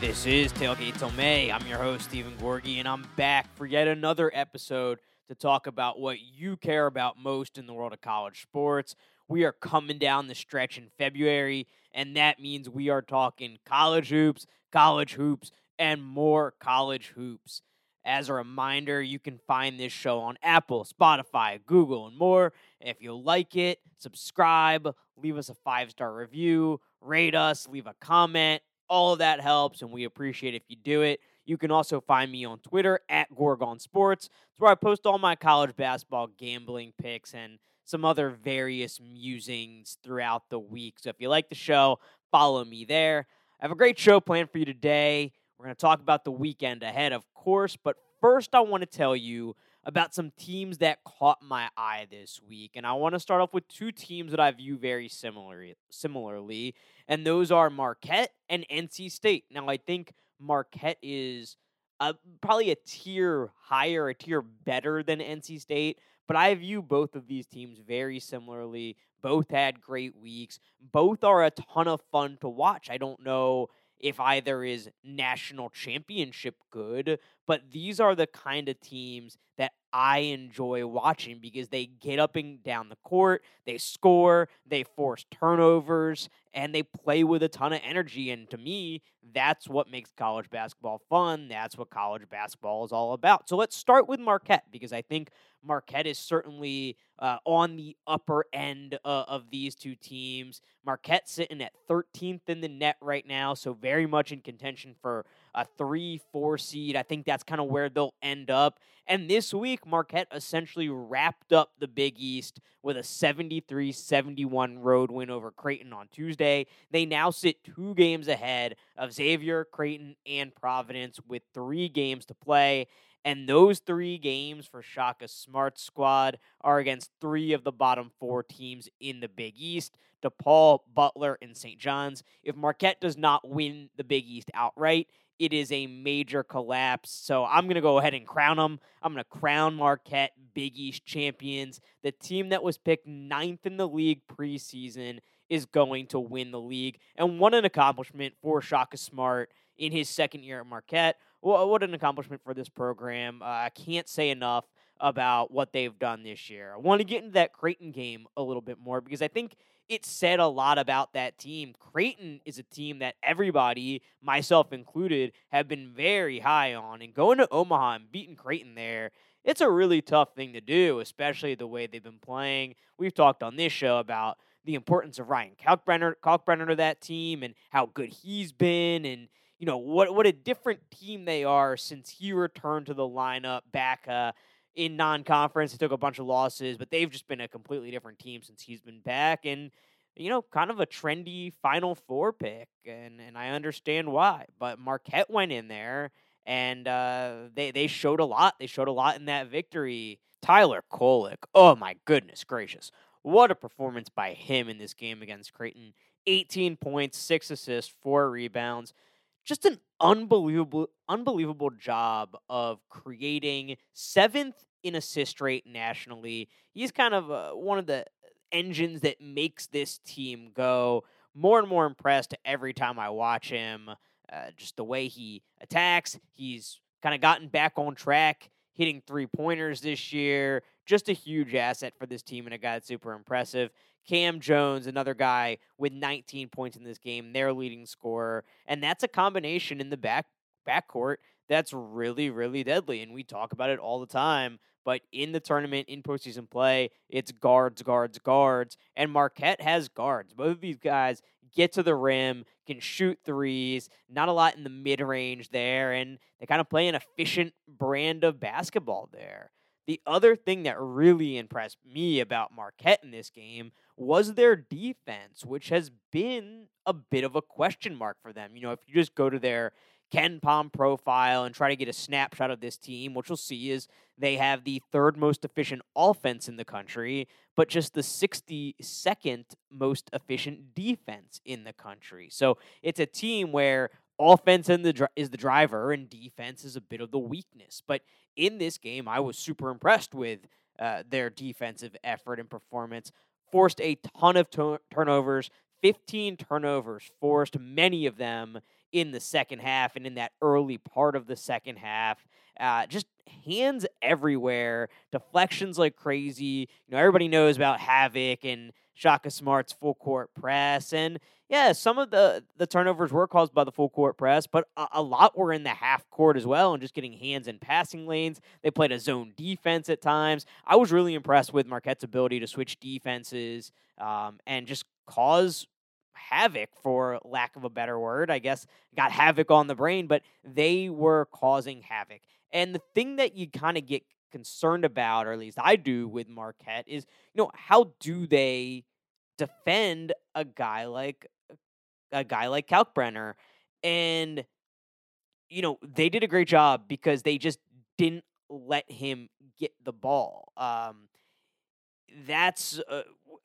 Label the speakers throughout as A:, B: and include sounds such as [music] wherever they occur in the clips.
A: This is Tailgate Till May. I'm your host, Steven Gorgie, and I'm back for yet another episode to talk about what you care about most in the world of college sports. We are coming down the stretch in February, and that means we are talking college hoops, college hoops, and more college hoops. As a reminder, you can find this show on Apple, Spotify, Google, and more. If you like it, subscribe, leave us a five star review, rate us, leave a comment all of that helps, and we appreciate if you do it. You can also find me on Twitter at Gorgon Sports. It's where I post all my college basketball gambling picks and some other various musings throughout the week. So if you like the show, follow me there. I have a great show planned for you today. We're going to talk about the weekend ahead, of course, but first I want to tell you about some teams that caught my eye this week. And I want to start off with two teams that I view very similarly, similarly, and those are Marquette and NC State. Now, I think Marquette is probably a tier higher, a tier better than NC State, but I view both of these teams very similarly. Both had great weeks. Both are a ton of fun to watch. I don't know if either is national championship good, but these are the kind of teams that I enjoy watching because they get up and down the court, they score, they force turnovers, and they play with a ton of energy. And to me, that's what makes college basketball fun. That's what college basketball is all about. So let's start with Marquette because I think Marquette is certainly uh, on the upper end uh, of these two teams. Marquette sitting at 13th in the net right now, so very much in contention for a three, four seed. I think that's kind of where they'll end up. And this week, Marquette essentially wrapped up the Big East with a 73 71 road win over Creighton on Tuesday. They now sit two games ahead of Xavier, Creighton, and Providence with three games to play. And those three games for Shaka Smart squad are against three of the bottom four teams in the Big East DePaul, Butler, and St. John's. If Marquette does not win the Big East outright, it is a major collapse. So I'm going to go ahead and crown them. I'm going to crown Marquette Big East champions. The team that was picked ninth in the league preseason is going to win the league. And what an accomplishment for Shaka Smart in his second year at Marquette. What an accomplishment for this program. Uh, I can't say enough about what they've done this year. I want to get into that Creighton game a little bit more because I think it said a lot about that team. Creighton is a team that everybody, myself included, have been very high on. And going to Omaha and beating Creighton there, it's a really tough thing to do, especially the way they've been playing. We've talked on this show about the importance of Ryan Kalkbrenner, Kalkbrenner to that team and how good he's been and you know what what a different team they are since he returned to the lineup back uh, in non-conference. He took a bunch of losses, but they've just been a completely different team since he's been back, and you know, kind of a trendy Final Four pick, and and I understand why. But Marquette went in there, and uh, they they showed a lot. They showed a lot in that victory. Tyler Kolek, oh my goodness gracious, what a performance by him in this game against Creighton. 18 points, six assists, four rebounds just an unbelievable unbelievable job of creating seventh in assist rate nationally. He's kind of uh, one of the engines that makes this team go. More and more impressed every time I watch him. Uh, just the way he attacks. He's kind of gotten back on track, hitting three pointers this year. Just a huge asset for this team and a guy that's super impressive. Cam Jones, another guy with 19 points in this game, their leading scorer, and that's a combination in the back backcourt that's really, really deadly. And we talk about it all the time. But in the tournament, in postseason play, it's guards, guards, guards. And Marquette has guards. Both of these guys get to the rim, can shoot threes, not a lot in the mid range there. And they kind of play an efficient brand of basketball there. The other thing that really impressed me about Marquette in this game was their defense, which has been a bit of a question mark for them. You know, if you just go to their KenPom profile and try to get a snapshot of this team, what you'll see is they have the third most efficient offense in the country, but just the 62nd most efficient defense in the country. So it's a team where offense the, is the driver and defense is a bit of the weakness. But in this game, I was super impressed with uh, their defensive effort and performance forced a ton of turnovers, 15 turnovers forced, many of them in the second half and in that early part of the second half. Uh, just hands everywhere, deflections like crazy. You know, everybody knows about Havoc and Shaka Smart's full court press. And yeah, some of the, the turnovers were caused by the full court press, but a, a, lot were in the half court as well and just getting hands in passing lanes. They played a zone defense at times. I was really impressed with Marquette's ability to switch defenses um, and just cause havoc, for lack of a better word. I guess got havoc on the brain, but they were causing havoc. And the thing that you kind of get concerned about, or at least I do with Marquette, is you know how do they defend a guy like a guy like Kalkbrenner, and you know they did a great job because they just didn't let him get the ball. Um, that's uh,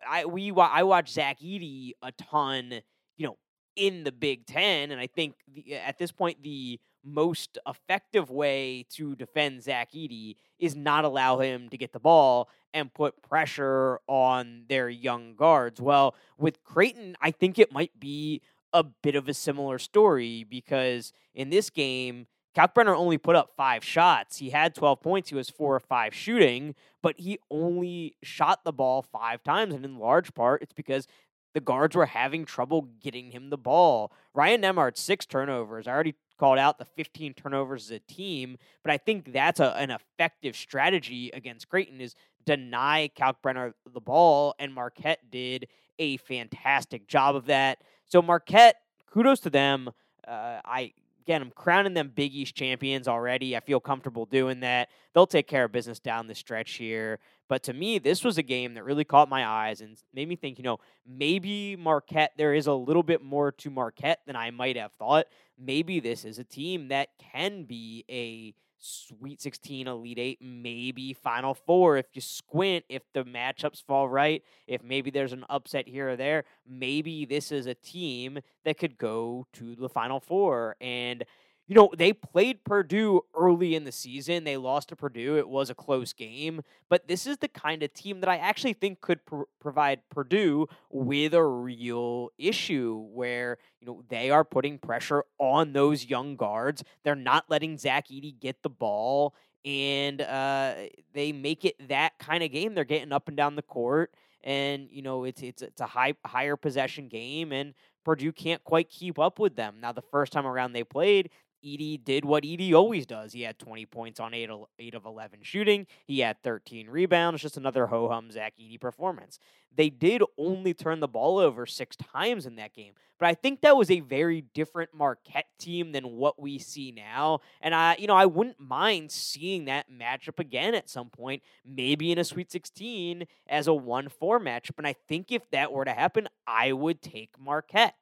A: I we I watch Zach Edey a ton, you know, in the Big Ten, and I think the, at this point the most effective way to defend Zach Edey is not allow him to get the ball and put pressure on their young guards. Well, with Creighton, I think it might be a bit of a similar story because in this game, Kalkbrenner only put up five shots. He had 12 points. He was four or five shooting, but he only shot the ball five times. And in large part, it's because the guards were having trouble getting him the ball. Ryan Nembhard, six turnovers. I already called out the 15 turnovers as a team, but I think that's a, an effective strategy against Creighton is deny Kalkbrenner the ball, and Marquette did a fantastic job of that. So Marquette, kudos to them. Uh, I again, I'm crowning them Big East champions already. I feel comfortable doing that. They'll take care of business down the stretch here. But to me, this was a game that really caught my eyes and made me think, you know, maybe Marquette, there is a little bit more to Marquette than I might have thought. Maybe this is a team that can be a Sweet 16, Elite 8, maybe Final Four if you squint, if the matchups fall right, if maybe there's an upset here or there. Maybe this is a team that could go to the Final Four. And you know, they played Purdue early in the season. They lost to Purdue. It was a close game, but this is the kind of team that I actually think could pr- provide Purdue with a real issue where, you know, they are putting pressure on those young guards. They're not letting Zach Edey get the ball, and uh, they make it that kind of game. They're getting up and down the court. And you know it's it's it's a high higher possession game, and Purdue can't quite keep up with them. Now, the first time around they played, Edey did what Edey always does. He had 20 points on 8, 8 of 11 shooting. He had 13 rebounds. Just another ho hum Zach Edey performance. They did only turn the ball over six times in that game. But I think that was a very different Marquette team than what we see now. And I, you know, I wouldn't mind seeing that matchup again at some point, maybe in a Sweet 16 as a 1 4 matchup. And I think if that were to happen, I would take Marquette.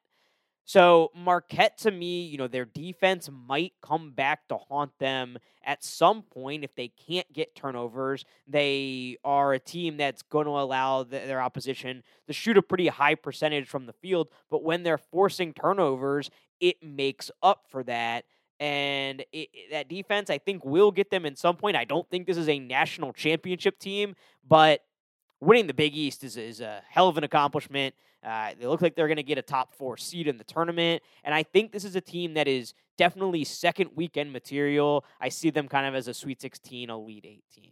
A: So Marquette to me, you know, their defense might come back to haunt them at some point if they can't get turnovers. They are a team that's going to allow the, their opposition to shoot a pretty high percentage from the field, but when they're forcing turnovers, it makes up for that. And it, that defense, I think, will get them in some point. I don't think this is a national championship team, but winning the Big East is, is a hell of an accomplishment. Uh, they look like they're going to get a top four seed in the tournament. And I think this is a team that is definitely second weekend material. I see them kind of as a Sweet 16, Elite 8 team.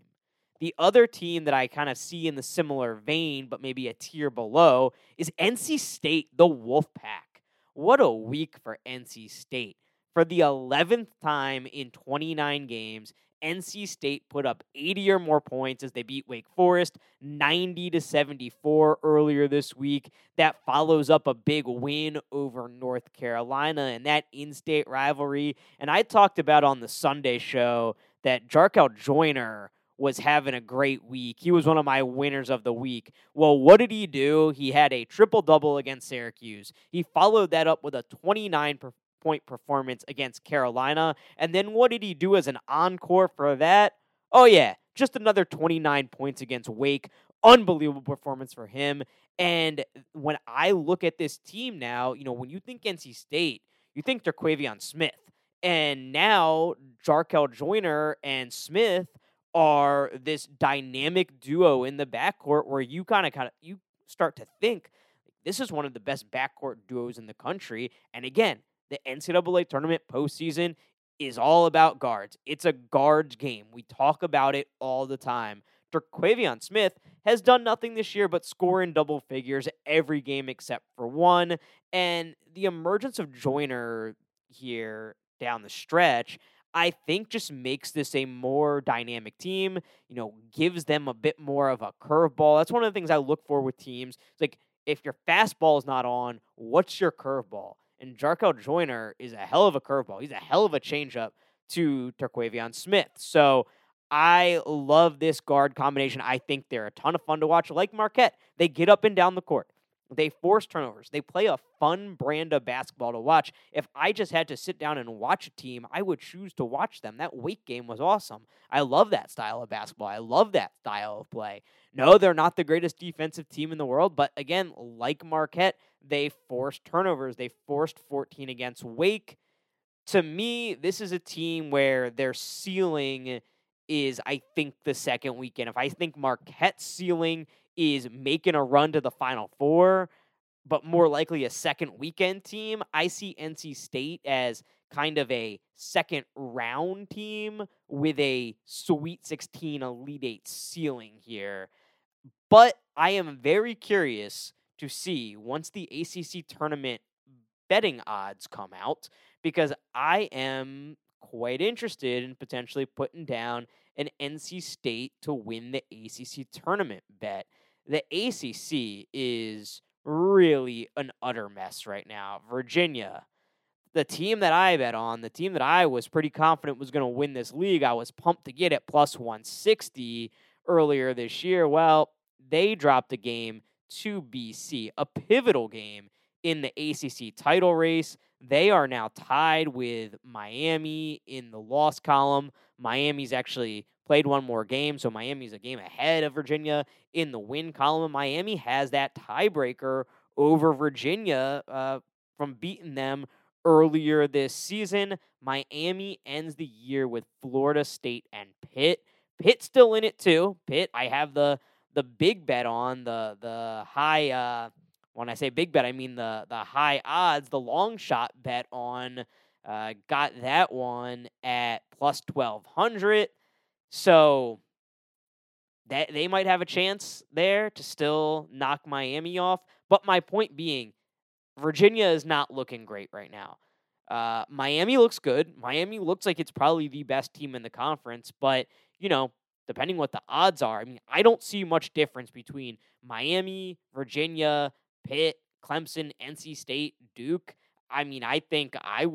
A: The other team that I kind of see in the similar vein, but maybe a tier below, is NC State, the Wolfpack. What a week for NC State. For the 11th time in 29 games, NC State put up 80 or more points as they beat Wake Forest 90 to 74 earlier this week. That follows up a big win over North Carolina and that in-state rivalry. And I talked about on the Sunday show that Jarkel Joiner was having a great week. He was one of my winners of the week. Well, what did he do? He had a triple double against Syracuse. He followed that up with a 29 point performance against Carolina. And then what did he do as an encore for that? Oh, yeah, just another 29 points against Wake. Unbelievable performance for him. And when I look at this team now, you know, when you think NC State, you think Terquavion Smith. And now Jarkel Joiner and Smith are this dynamic duo in the backcourt where you kind of kind of you start to think this is one of the best backcourt duos in the country. And again, the NCAA tournament postseason is all about guards. It's a guards game. We talk about it all the time. Terquavion Smith has done nothing this year but score in double figures every game except for one. And the emergence of Joiner here down the stretch, I think just makes this a more dynamic team, you know, gives them a bit more of a curveball. That's one of the things I look for with teams. It's like if your fastball is not on, what's your curveball? And Jarkel Joiner is a hell of a curveball. He's a hell of a changeup to Terquavion Smith. So I love this guard combination. I think they're a ton of fun to watch. Like Marquette, they get up and down the court. They force turnovers. They play a fun brand of basketball to watch. If I just had to sit down and watch a team, I would choose to watch them. That Wake game was awesome. I love that style of basketball. I love that style of play. No, they're not the greatest defensive team in the world, but again, like Marquette, they forced turnovers. They forced 14 against Wake. To me, this is a team where their ceiling is, I think, the second weekend. If I think Marquette's ceiling is making a run to the Final Four, but more likely a second weekend team, I see NC State as kind of a second round team with a Sweet 16 Elite Eight ceiling here. But I am very curious to see once the ACC tournament betting odds come out because I am quite interested in potentially putting down an NC State to win the ACC tournament bet. The ACC is really an utter mess right now. Virginia, the team that I bet on, the team that I was pretty confident was going to win this league, I was pumped to get at plus 160 earlier this year. Well, they dropped a game to BC, a pivotal game in the ACC title race. They are now tied with Miami in the loss column. Miami's actually played one more game, so Miami's a game ahead of Virginia in the win column. Miami has that tiebreaker over Virginia uh, from beating them earlier this season. Miami ends the year with Florida State and Pitt. Pitt still in it too. Pitt, I have the the big bet on the the high. Uh, when I say big bet, I mean the the high odds, the long shot bet on. Uh, got that one at plus twelve hundred. So that they might have a chance there to still knock Miami off. But my point being, Virginia is not looking great right now. Uh, Miami looks good. Miami looks like it's probably the best team in the conference, but you know, depending what the odds are, I mean, I don't see much difference between Miami, Virginia, Pitt, Clemson, NC State, Duke. I mean, I think I.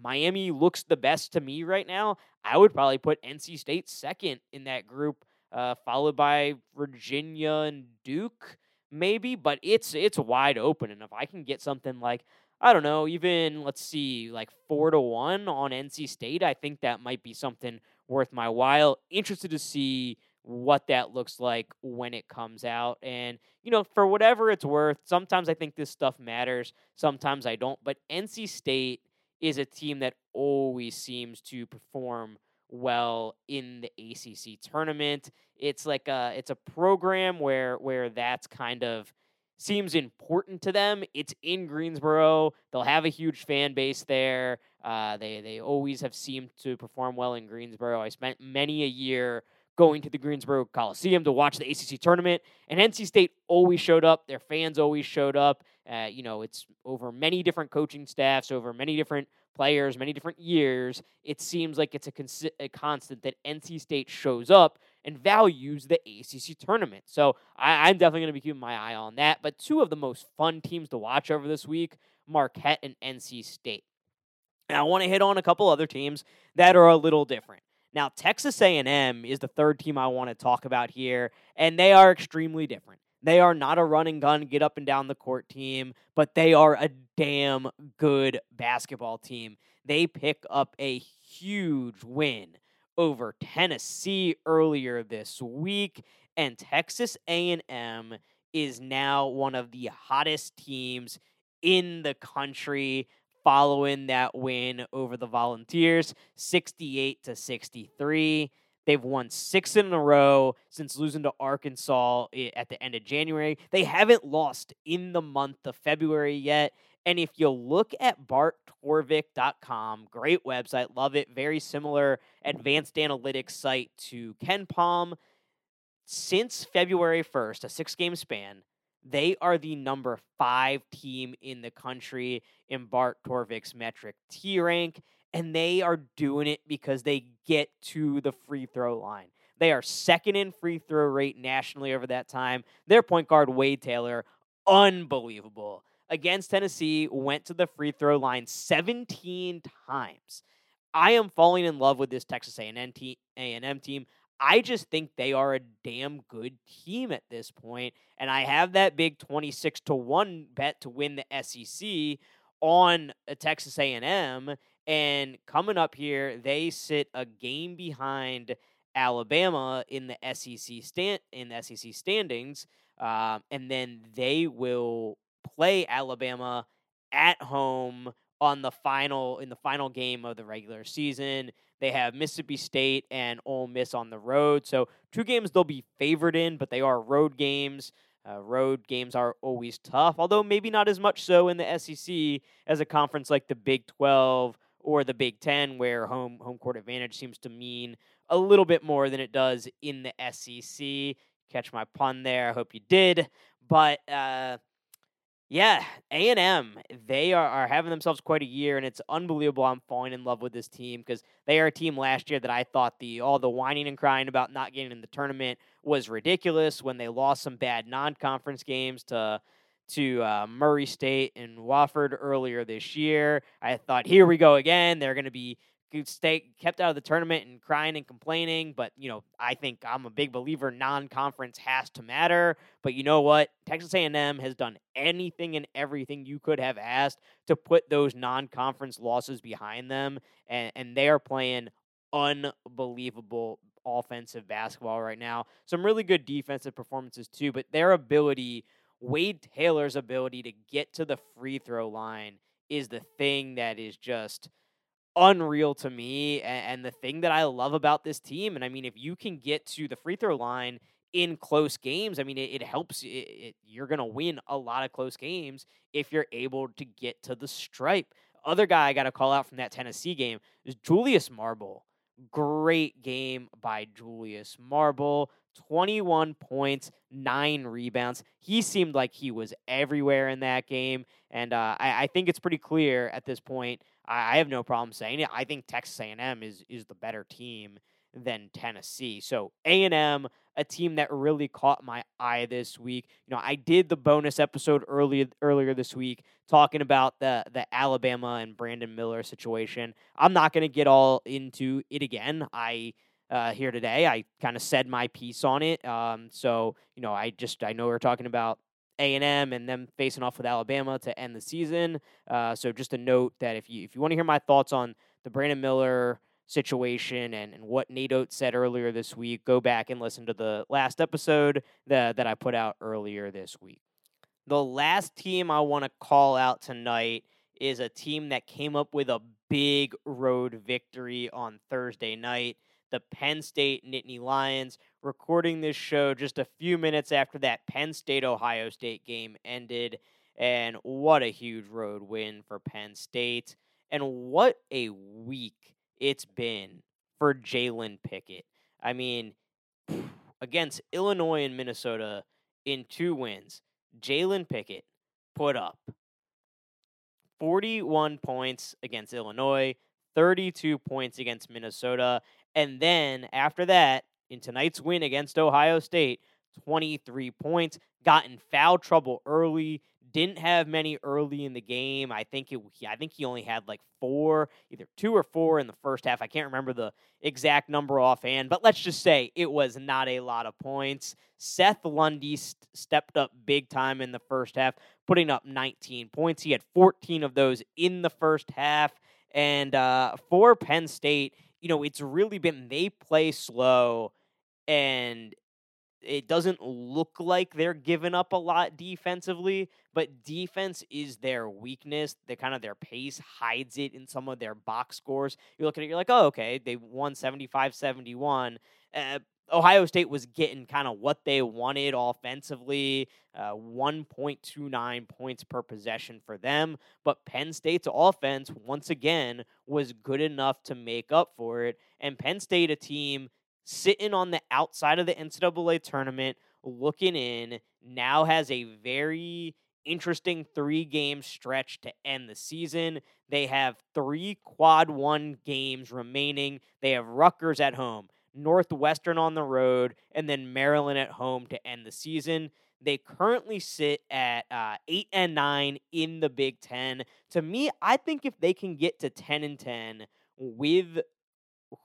A: Miami looks the best to me right now. I would probably put NC State second in that group, uh, followed by Virginia and Duke, maybe. But it's it's wide open, and if I can get something like I don't know, even let's see, like four to one on NC State, I think that might be something worth my while. Interested to see what that looks like when it comes out. And, you know, for whatever it's worth, sometimes I think this stuff matters, sometimes I don't. But NC State is a team that always seems to perform well in the ACC tournament. It's like a it's a program where where that's kind of seems important to them. It's in Greensboro. They'll have a huge fan base there. Uh, they they always have seemed to perform well in Greensboro. I spent many a year going to the Greensboro Coliseum to watch the ACC tournament, and NC State always showed up. Their fans always showed up. Uh, you know, it's over many different coaching staffs, over many different players, many different years. It seems like it's a, cons- a constant that NC State shows up and values the ACC tournament. So I, am definitely going to be keeping my eye on that. But two of the most fun teams to watch over this week Marquette and NC State. And I want to hit on a couple other teams that are a little different. Now, Texas A&M is the third team I want to talk about here, and they are extremely different. They are not a running gun, get up and down the court team, but they are a damn good basketball team. They pick up a huge win over Tennessee earlier this week, and Texas A&M is now one of the hottest teams in the country following that win over the Volunteers, 68 to 63. They've won six in a row since losing to Arkansas eh, at the end of January. They haven't lost in the month of February yet. And if you look at barttorvik.com, great website, love it. Very similar advanced analytics site to KenPom. Since February 1st, a six game span, they are the number five team in the country in Bart Torvik's metric T rank, and they are doing it because they get to the free throw line. They are second in free throw rate nationally over that time. Their point guard, Wade Taylor, unbelievable. Against Tennessee, went to the free throw line 17 times. I am falling in love with this Texas A&M team. I just think they are a damn good team at this point, and I have that big 26 to 1 bet to win the SEC on a Texas A&M and coming up here, they sit a game behind Alabama in the SEC stand in the SEC standings, uh, and then they will play Alabama at home on the final in the final game of the regular season. They have Mississippi State and Ole Miss on the road, so two games they'll be favored in, but they are road games. Uh, road games are always tough, although maybe not as much so in the SEC as a conference like the Big 12 or the Big Ten, where home home court advantage seems to mean a little bit more than it does in the SEC. Catch my pun there. I hope you did. But uh, yeah, A and M they are, are having themselves quite a year, and it's unbelievable. I'm falling in love with this team because they are a team last year that I thought the all the whining and crying about not getting in the tournament was ridiculous when they lost some bad non-conference games to to uh, Murray State and Wofford earlier this year. I thought, here we go again. They're going to be stay kept out of the tournament and crying and complaining. But you know, I think I'm a big believer non-conference has to matter. But you know what? Texas A&M has done anything and everything you could have asked to put those non-conference losses behind them, and, and they are playing unbelievable offensive basketball right now. Some really good defensive performances too, but their ability. Wade Taylor's ability to get to the free throw line is the thing that is just unreal to me and, the thing that I love about this team. And I mean, if you can get to the free throw line in close games, I mean, it, it helps. It, it, you're going to win a lot of close games if you're able to get to the stripe. Other guy I got to call out from that Tennessee game is Julius Marble. Great game by Julius Marble. 21 points, nine rebounds. He seemed like he was everywhere in that game. And uh, I, I, think it's pretty clear at this point I, I have no problem saying it. I think Texas A&M is is the better team than Tennessee. So A&M, a team that really caught my eye this week. You know, I did the bonus episode earlier earlier this week talking about the the Alabama and Brandon Miller situation. I'm not going to get all into it again. I uh, here today. I kind of said my piece on it. Um, so you know, I just I know we're talking about a&M and them facing off with Alabama to end the season. Uh, so just a note that if you if you want to hear my thoughts on the Brandon Miller situation and, and what Nate Oats said earlier this week, go back and listen to the last episode that, that I put out earlier this week. The last team I want to call out tonight is a team that came up with a big road victory on Thursday night the Penn State Nittany Lions, recording this show just a few minutes after that Penn State Ohio State game ended. And what a huge road win for Penn State. And what a week it's been for Jalen Pickett. I mean, [sighs] against Illinois and Minnesota in two wins, Jalen Pickett put up 41 points against Illinois, 32 points against Minnesota, and then after that, in tonight's win against Ohio State, 23 points, got in foul trouble early, didn't have many early in the game. I think it I think he only had like four, either two or four in the first half. I can't remember the exact number offhand, but let's just say it was not a lot of points. Seth Lundy st- stepped up big time in the first half, putting up 19 points. He had 14 of those in the first half. And uh, for Penn State, you know, it's really been they play slow and it doesn't look like they're giving up a lot defensively, but defense is their weakness. The kind of their pace hides it in some of their box scores. You look at it, you're like, oh, okay, they won 75 71. Uh, Ohio State was getting kind of what they wanted offensively, uh, 1.29 points per possession for them. But Penn State's offense, once again, was good enough to make up for it. And Penn State, a team sitting on the outside of the NCAA tournament, looking in, now has a very interesting three game stretch to end the season. They have three quad one games remaining. They have Rutgers at home. Northwestern on the road, and then Maryland at home to end the season. They currently sit at uh, eight and nine in the Big Ten. To me, I think if they can get to ten and ten with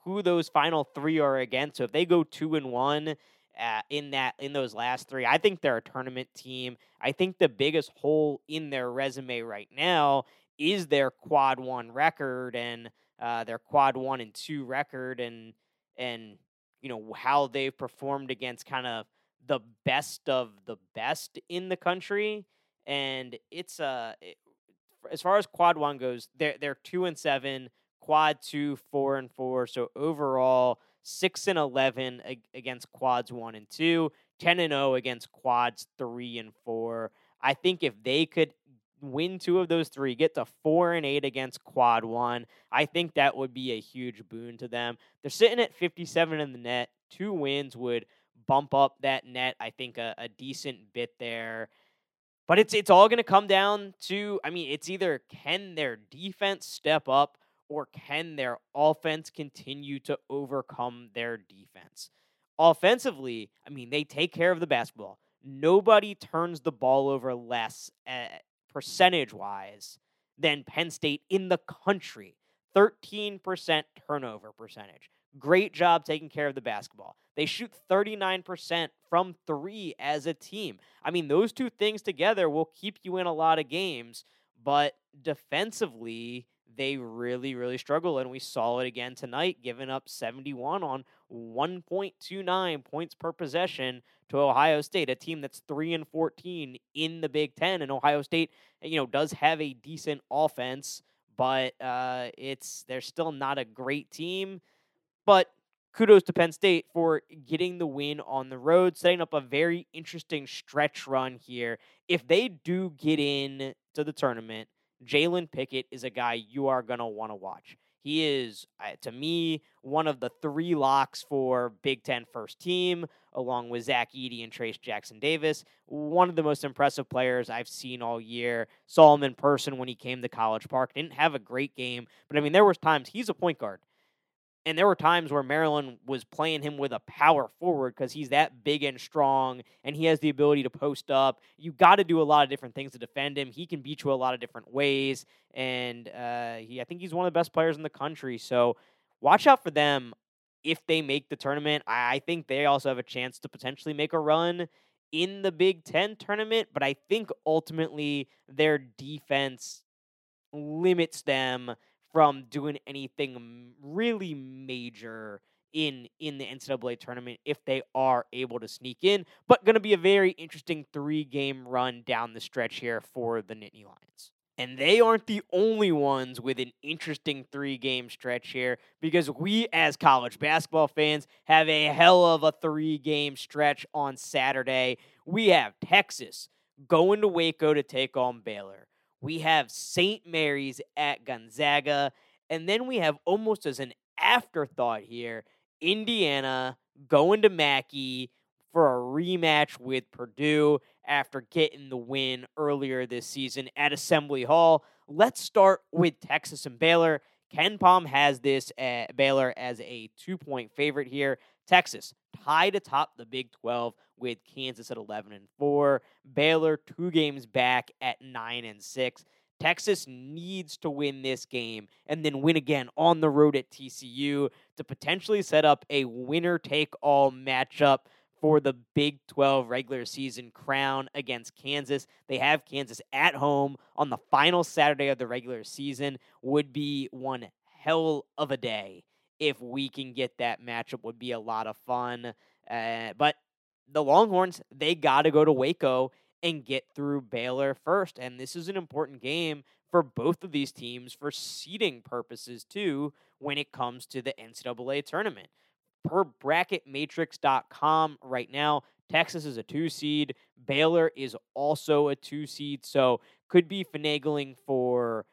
A: who those final three are against, so if they go two and one uh, in that in those last three, I think they're a tournament team. I think the biggest hole in their resume right now is their quad one record and uh, their quad one and two record, and and you know how they've performed against kind of the best of the best in the country and it's uh it, as far as quad one goes they're they're two and seven quad two four and four so overall six and 11 against quads one and two 10 and 0 against quads three and four. I think if they could win two of those three, get to four and eight against quad one. I think that would be a huge boon to them. They're sitting at 57 in the net. Two wins would bump up that net, I think, a, a decent bit there. But it's it's all going to come down to I mean, it's either can their defense step up or can their offense continue to overcome their defense. Offensively, I mean, they take care of the basketball. Nobody turns the ball over less eh, percentage wise than Penn State in the country. 13% turnover percentage. Great job taking care of the basketball. They shoot 39% from three as a team. I mean, those two things together will keep you in a lot of games, but defensively, they really, really struggle. And we saw it again tonight, giving up 71 on 1.29 points per possession to Ohio State, a team that's 3 and 14 in the Big Ten. And Ohio State, you know, does have a decent offense, but uh, it's they're still not a great team. But kudos to Penn State for getting the win on the road, setting up a very interesting stretch run here. If they do get in to the tournament, Jalen Pickett is a guy you are going to want to watch. He is, uh, to me, one of the three locks for Big Ten first team, along with Zach Edey and Trayce Jackson Davis. One of the most impressive players I've seen all year. Saw him in person when he came to College Park. Didn't have a great game, but I mean, there was times he's a point guard. And there were times where Maryland was playing him with a power forward because he's that big and strong and he has the ability to post up. You got to do a lot of different things to defend him. He can beat you a lot of different ways. And uh, he, I think he's one of the best players in the country. So watch out for them if they make the tournament. I think they also have a chance to potentially make a run in the Big Ten tournament. But I think ultimately their defense limits them from doing anything really major in in the NCAA tournament if they are able to sneak in. But going to be a very interesting three game run down the stretch here for the Nittany Lions. And they aren't the only ones with an interesting three game stretch here because we, as college basketball fans, have a hell of a three game stretch on Saturday. We have Texas going to Waco to take on Baylor. We have St. Mary's at Gonzaga. And then we have almost as an afterthought here Indiana going to Mackey for a rematch with Purdue after getting the win earlier this season at Assembly Hall. Let's start with Texas and Baylor. KenPom has this at Baylor as a two point favorite here. Texas tied atop the Big 12 with Kansas at 11 and 4. Baylor two games back at 9 and 6. Texas needs to win this game and then win again on the road at TCU to potentially set up a winner take all matchup for the Big 12 regular season crown against Kansas. They have Kansas at home on the final Saturday of the regular season. Would be one hell of a day if we can get that matchup. Would be a lot of fun. Uh, but the Longhorns, they got to go to Waco and get through Baylor first. And this is an important game for both of these teams for seeding purposes, too, when it comes to the NCAA tournament. Per bracketmatrix.com right now, Texas is a two seed. Baylor is also a two seed. So could be finagling for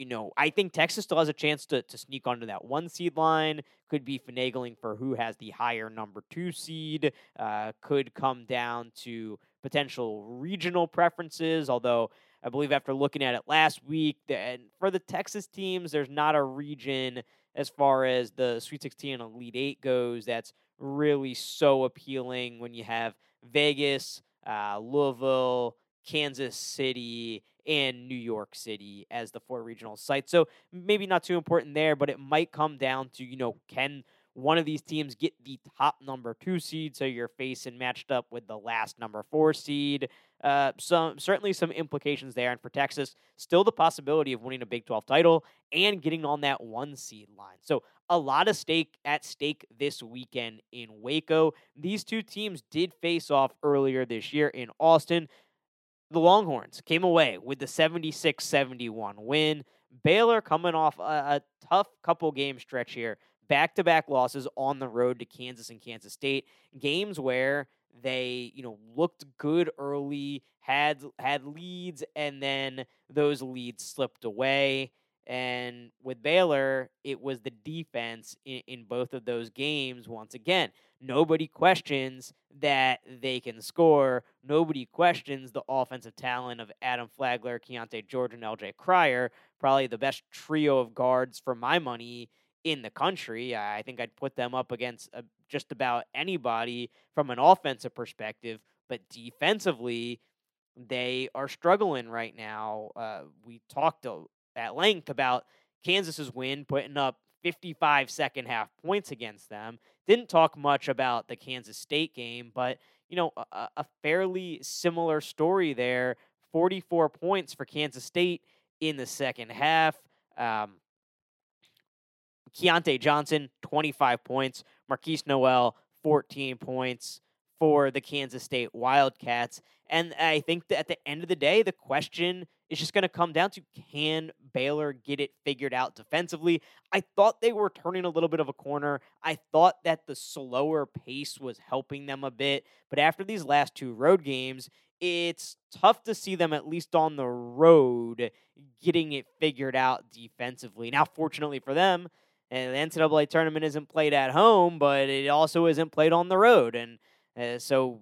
A: you know, I think Texas still has a chance to, to sneak onto that one seed line. Could be finagling for who has the higher number two seed. Uh, could come down to potential regional preferences, although I believe after looking at it last week, and for the Texas teams, there's not a region as far as the Sweet 16 and Elite Eight goes that's really so appealing when you have Vegas, uh, Louisville, Kansas City, and New York City as the four regional sites. So maybe not too important there, but it might come down to, you know, can one of these teams get the top number two seed, so you're facing matched up with the last number four seed. Uh, some certainly some implications there, and for Texas, still the possibility of winning a Big 12 title and getting on that one seed line. So a lot of stake at stake this weekend in Waco. These two teams did face off earlier this year in Austin the Longhorns came away with the 76 71 win. Baylor coming off a, a tough couple game stretch here, back to back losses on the road to Kansas and Kansas State. Games where they, you know, looked good early, had had leads, and then those leads slipped away. And with Baylor, it was the defense in, in both of those games once again. Nobody questions that they can score. Nobody questions the offensive talent of Adam Flagler, Keyonte George, and LJ Cryer. Probably the best trio of guards for my money in the country. I think I'd put them up against uh, just about anybody from an offensive perspective. But defensively, they are struggling right now. Uh, we talked at length about Kansas's win, putting up 55 second half points against them. Didn't talk much about the Kansas State game, but you know, a, a fairly similar story there. 44 points for Kansas State in the second half. Um, Keyontae Johnson, 25 points. Markquis Nowell, 14 points for the Kansas State Wildcats. And I think that at the end of the day, the question is just going to come down to can Baylor get it figured out defensively? I thought they were turning a little bit of a corner. I thought that the slower pace was helping them a bit. But after these last two road games, it's tough to see them, at least on the road, getting it figured out defensively. Now, fortunately for them, and the NCAA tournament isn't played at home, but it also isn't played on the road. And uh, so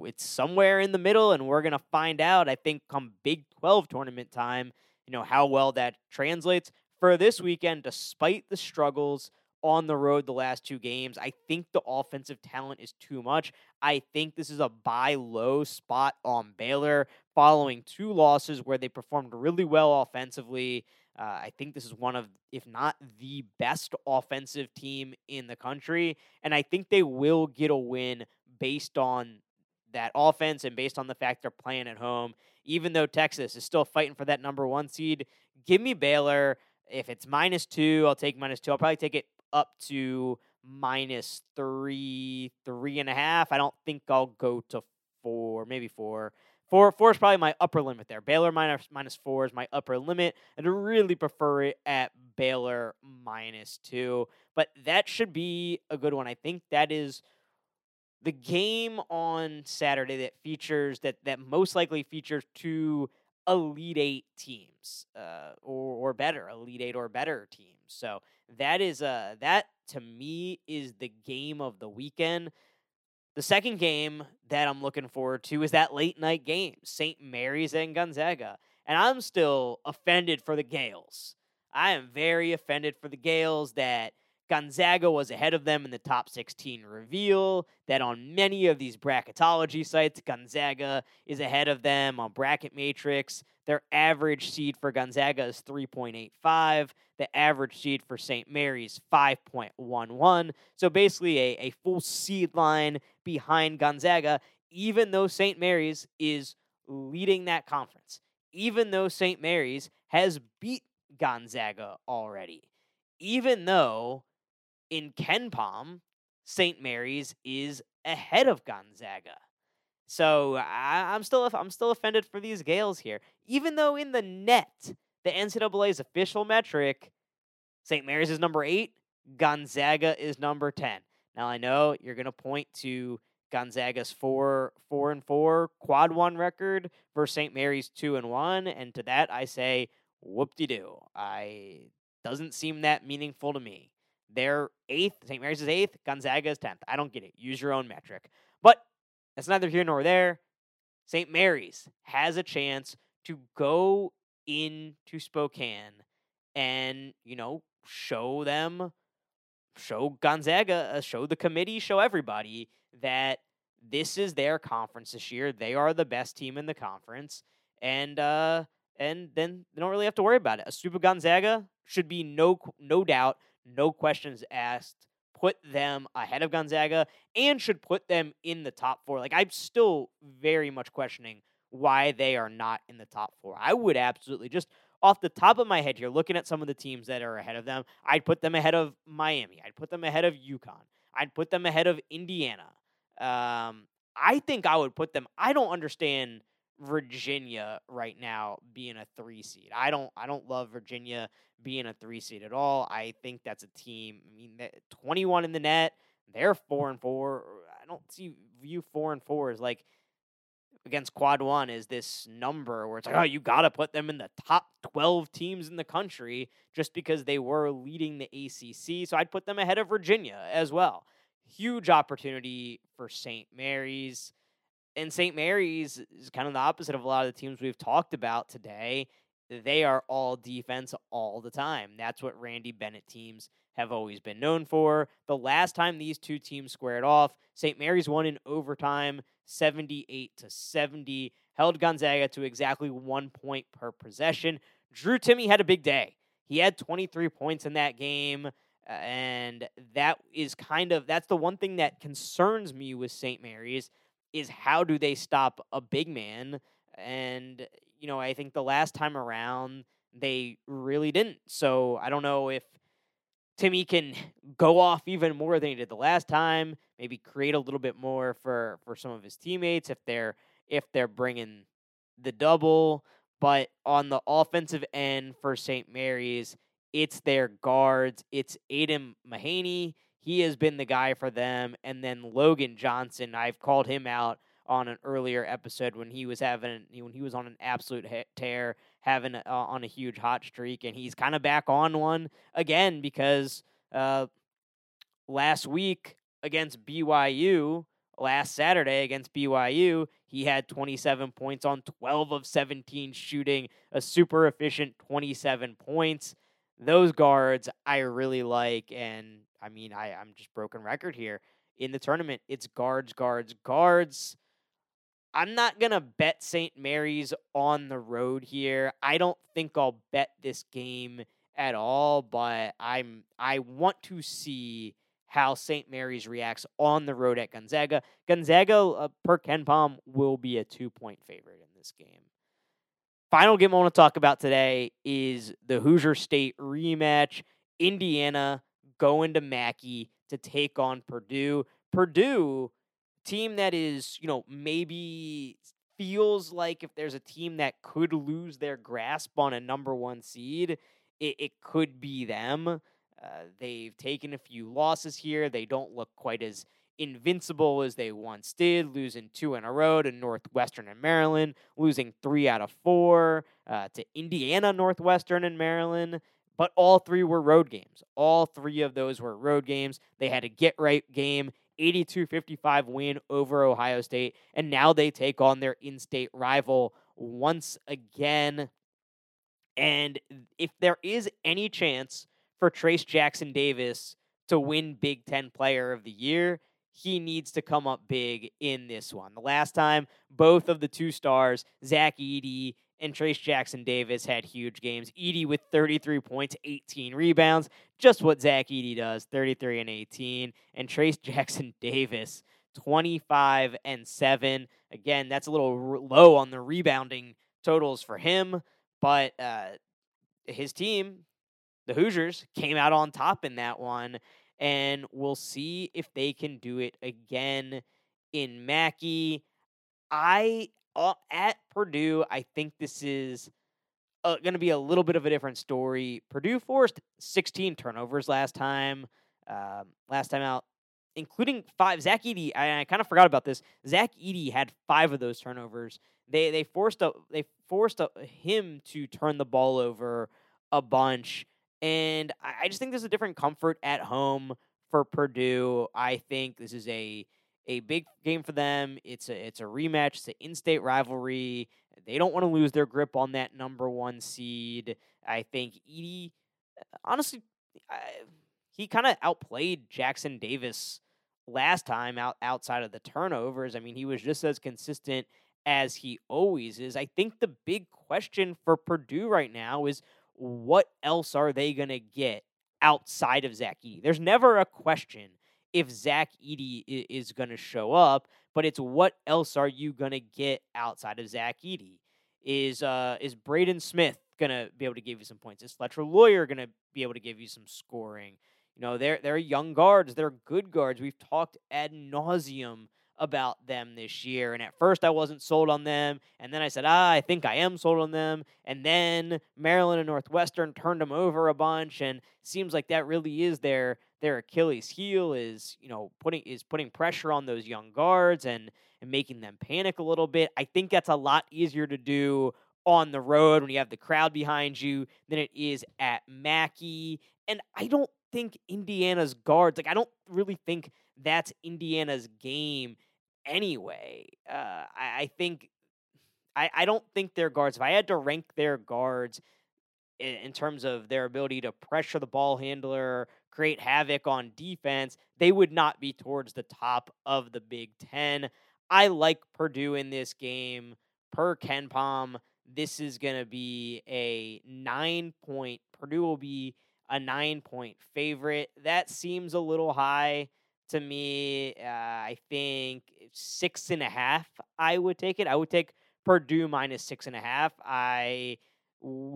A: it's somewhere in the middle, and we're going to find out, I think, come Big 12 tournament time, you know, how well that translates. For this weekend, despite the struggles on the road the last two games, I think the offensive talent is too much. I think this is a buy low spot on Baylor following two losses where they performed really well offensively. Uh, I think this is one of, if not the best offensive team in the country. And I think they will get a win based on that offense and based on the fact they're playing at home. Even though Texas is still fighting for that number one seed, give me Baylor. If it's minus two, I'll take minus two. I'll probably take it up to minus three, three and a half. I don't think I'll go to four, maybe four. Four, four is probably my upper limit there. Baylor minus minus four is my upper limit. I'd really prefer it at Baylor minus two, but that should be a good one. I think that is the game on Saturday that features that that most likely features two Elite Eight teams, uh, or or better, Elite Eight or better teams. So that is uh that to me is the game of the weekend. The second game that I'm looking forward to is that late night game, St. Mary's and Gonzaga. And I'm still offended for the Gaels. I am very offended for the Gaels that Gonzaga was ahead of them in the top 16 reveal, that on many of these bracketology sites, Gonzaga is ahead of them on Bracket Matrix. Their average seed for Gonzaga is 3.85. The average seed for St. Mary's 5.11. So basically a, a full seed line behind Gonzaga, even though St. Mary's is leading that conference. Even though St. Mary's has beat Gonzaga already. Even though in KenPom, St. Mary's is ahead of Gonzaga. So I, am still I'm still offended for these Gaels here, even though in the net, the NCAA's official metric, St. Mary's is number eight, Gonzaga is number ten. Now I know you're gonna point to Gonzaga's four four and four quad one record versus St. Mary's two and one, and to that I say whoop de doo. I doesn't seem that meaningful to me. They're eighth, St. Mary's is eighth, Gonzaga is tenth. I don't get it. Use your own metric. But that's neither here nor there. St. Mary's has a chance to go into Spokane and, you know, show them, show Gonzaga, uh, show the committee, show everybody that this is their conference this year. They are the best team in the conference. And, uh, and then they don't really have to worry about it. A Super Gonzaga should be no no doubt, no questions asked put them ahead of Gonzaga and should put them in the top four. Like, I'm still very much questioning why they are not in the top four. I would absolutely just off the top of my head here, looking at some of the teams that are ahead of them, I'd put them ahead of Miami. I'd put them ahead of UConn. I'd put them ahead of Indiana. Um, I think I would put them. I don't understand Virginia right now being a three seed. I don't. I don't love Virginia being a three seed at all. I think that's a team. I mean, 21 in the net. They're four and four. Uh, I don't see view four and four as like against quad one is this number where it's like, oh, you got to put them in the top 12 teams in the country just because they were leading the ACC. So I'd put them ahead of Virginia as well. Huge opportunity for St. Mary's. And St. Mary's is kind of the opposite of a lot of the teams we've talked about today they are all defense all the time. That's what Randy Bennett teams have always been known for. The last time these two teams squared off, St. Mary's won in overtime 78 to 70, held Gonzaga to exactly 1 point per possession. Drew Timme had a big day. He had 23 points in that game and that is kind of that's the one thing that concerns me with St. Mary's is how do they stop a big man and you know, I think the last time around they really didn't. So I don't know if Timme can [laughs] go off even more than he did the last time. Maybe create a little bit more for for some of his teammates if they're if they're bringing the double. But on the offensive end for St. Mary's, it's their guards. It's Aidan Mahaney. He has been the guy for them, and then Logan Johnson. I've called him out on an earlier episode when he was having when he was on an absolute tear, having uh, on a huge hot streak, and he's kind of back on one again because uh, last week against BYU, last Saturday against BYU, he had 27 points on 12 of 17 shooting, a super efficient 27 points. Those guards I really like, and I mean I I'm just broken record here in the tournament. It's guards, guards, guards. I'm not going to bet St. Mary's on the road here. I don't think I'll bet this game at all, but I'm I want to see how St. Mary's reacts on the road at Gonzaga. Gonzaga uh, per Palm, will be a 2-point favorite in this game. Final game I want to talk about today is the Hoosier State rematch. Indiana going to Mackey to take on Purdue. Purdue team that is, you know, maybe feels like if there's a team that could lose their grasp on a number one seed, it, it could be them. Uh, they've taken a few losses here. They don't look quite as invincible as they once did, losing two in a row to Northwestern and Maryland, losing three out of four uh, to Indiana, Northwestern, and Maryland. But all three were road games. All three of those were road games. They had a get right game 82 55 win over Ohio State. And now they take on their in state rival once again. And if there is any chance for Trayce Jackson Davis to win Big Ten Player of the Year, he needs to come up big in this one. The last time both of the two stars, Zach Edey and Trayce Jackson Davis had huge games. Edey with 33 points, 18 rebounds, just what Zach Edey does, 33 and 18. And Trayce [laughs] Jackson Davis, 25 and 7. Again, that's a little low on the rebounding totals for him, but uh, his team, the Hoosiers, came out on top in that one. and we'll see if they can do it again in Mackey. I at Purdue, I think this is uh, going to be a little bit of a different story. Purdue forced 16 turnovers last time. Um, last time out, including five. Zach Edey, I, I kind of forgot about this. Zach Edey had five of those turnovers. They they forced a, they forced a, him to turn the ball over a bunch, and I, I just think there's a different comfort at home for Purdue. I think this is a a big game for them. It's a it's a rematch. It's an in-state rivalry. They don't want to lose their grip on that number one seed. I think Edey, honestly, I, he kind of outplayed Jackson Davis last time out outside of the turnovers. I mean, he was just as consistent as he always is. I think the big question for Purdue right now is what else are they going to get outside of Zach Edey? There's never a question if Zach Edey is going to show up, but it's what else are you going to get outside of Zach Edey? Is uh is Braden Smith going to be able to give you some points? Is Fletcher Loyer going to be able to give you some scoring? You know, they're they're young guards, they're good guards. We've talked ad nauseum about them this year. And at first, I wasn't sold on them. And then I said, ah, I think I am sold on them. And then Maryland and Northwestern turned them over a bunch. And seems like that really is their their Achilles heel is you know putting is putting pressure on those young guards and and making them panic a little bit. I think that's a lot easier to do on the road when you have the crowd behind you than it is at Mackey. And I don't think Indiana's guards like I don't really think that's Indiana's game anyway. Uh, I, I think I, I don't think their guards. If I had to rank their guards in, in terms of their ability to pressure the ball handler, create havoc on defense, they would not be towards the top of the Big Ten. I like Purdue in this game. Per KenPom, this is going to be a nine point. Purdue will be a nine point favorite. That seems a little high to me. Uh, I think six and a half. I would take it. I would take Purdue minus six and a half. I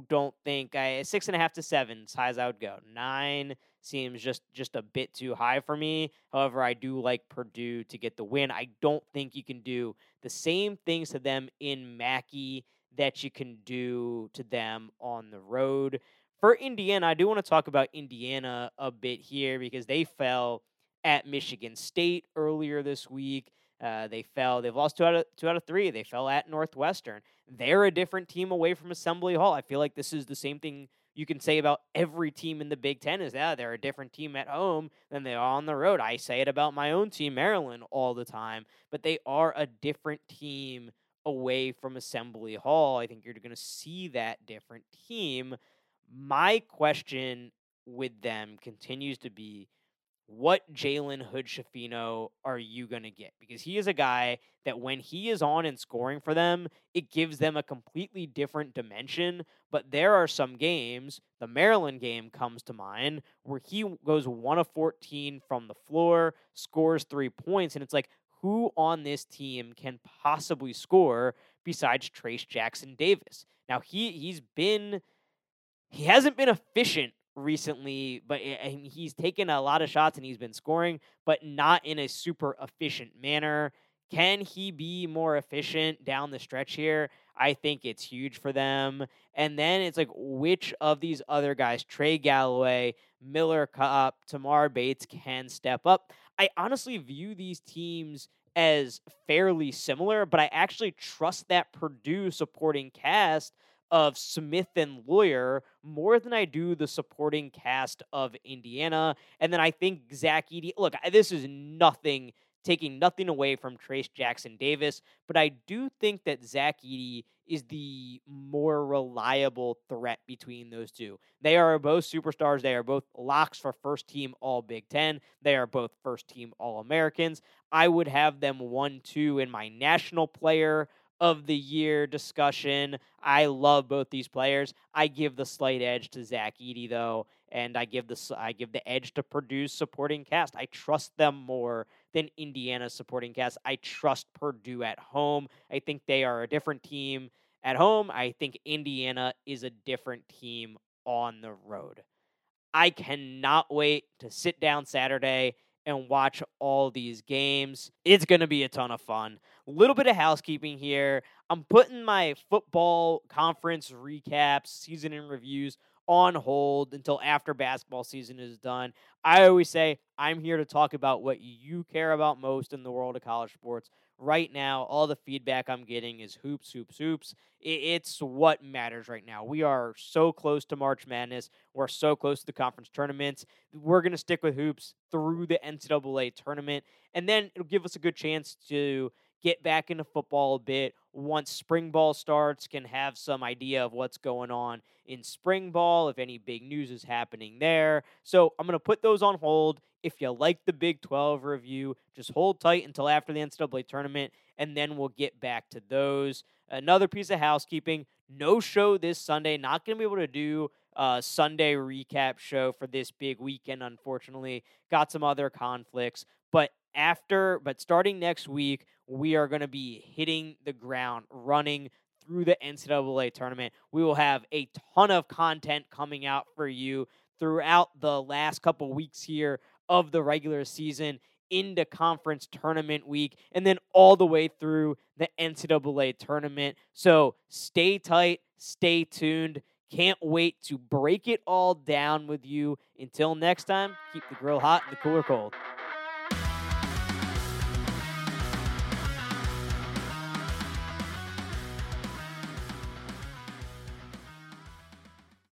A: don't think I six and a half to seven as high as I would go. Nine seems just just a bit too high for me. However, I do like Purdue to get the win. I don't think you can do the same things to them in Mackey that you can do to them on the road. For Indiana, I do want to talk about Indiana a bit here because they fell at Michigan State earlier this week. Uh, they fell. They've lost two out of two out of three. They fell at Northwestern. They're a different team away from Assembly Hall. I feel like this is the same thing you can say about every team in the Big Ten. Is that they're a different team at home than they are on the road. I say it about my own team, Maryland, all the time. But they are a different team away from Assembly Hall. I think you're going to see that different team. My question with them continues to be what Jalen Hood Schifino are you going to get? Because he is a guy that when he is on and scoring for them, it gives them a completely different dimension. But there are some games, the Maryland game comes to mind, where he goes 1 of 14 from the floor, scores three points, and it's like, who on this team can possibly score besides Trayce Jackson Davis? Now he he's been he hasn't been efficient recently, but he's taken a lot of shots and he's been scoring, but not in a super efficient manner. Can he be more efficient down the stretch here? I think it's huge for them. And then it's like, which of these other guys, Trey Galloway, Miller Tamar Bates, can step up? I honestly view these teams as fairly similar, but I actually trust that Purdue supporting cast of Smith and Loyer more than I do the supporting cast of Indiana. And then I think Zach Edey, look, this is nothing, taking nothing away from Trayce Jackson Davis, but I do think that Zach Edey is the more reliable threat between those two. They are both superstars. They are both locks for first team All Big Ten. They are both first team All Americans. I would have them 1 2 in my national player of the year discussion. I love both these players. I give the slight edge to Zach Edey though, and I give the I give the edge to Purdue's supporting cast. I trust them more than Indiana's supporting cast. I trust Purdue at home. I think they are a different team at home. I think Indiana is a different team on the road. I cannot wait to sit down Saturday and watch all these games. It's going to be a ton of fun. A little bit of housekeeping here. I'm putting my football conference recaps, season in reviews on hold until after basketball season is done. I always say I'm here to talk about what you care about most in the world of college sports. Right now, all the feedback I'm getting is hoops, hoops, hoops. It's what matters right now. We are so close to March Madness. We're so close to the conference tournaments. We're going to stick with hoops through the NCAA tournament, and then it'll give us a good chance to get back into football a bit once spring ball starts, can have some idea of what's going on in spring ball, if any big news is happening there. So I'm going to put those on hold. If you like the Big 12 review, just hold tight until after the NCAA tournament, and then we'll get back to those. Another piece of housekeeping no show this Sunday. Not going to be able to do a Sunday recap show for this big weekend, unfortunately. Got some other conflicts. But after, but starting next week, we are going to be hitting the ground running through the NCAA tournament. We will have a ton of content coming out for you throughout the last couple weeks here of the regular season into conference tournament week and then all the way through the NCAA tournament. So stay tight, stay tuned. Can't wait to break it all down with you. Until next time, keep the grill hot and the cooler cold.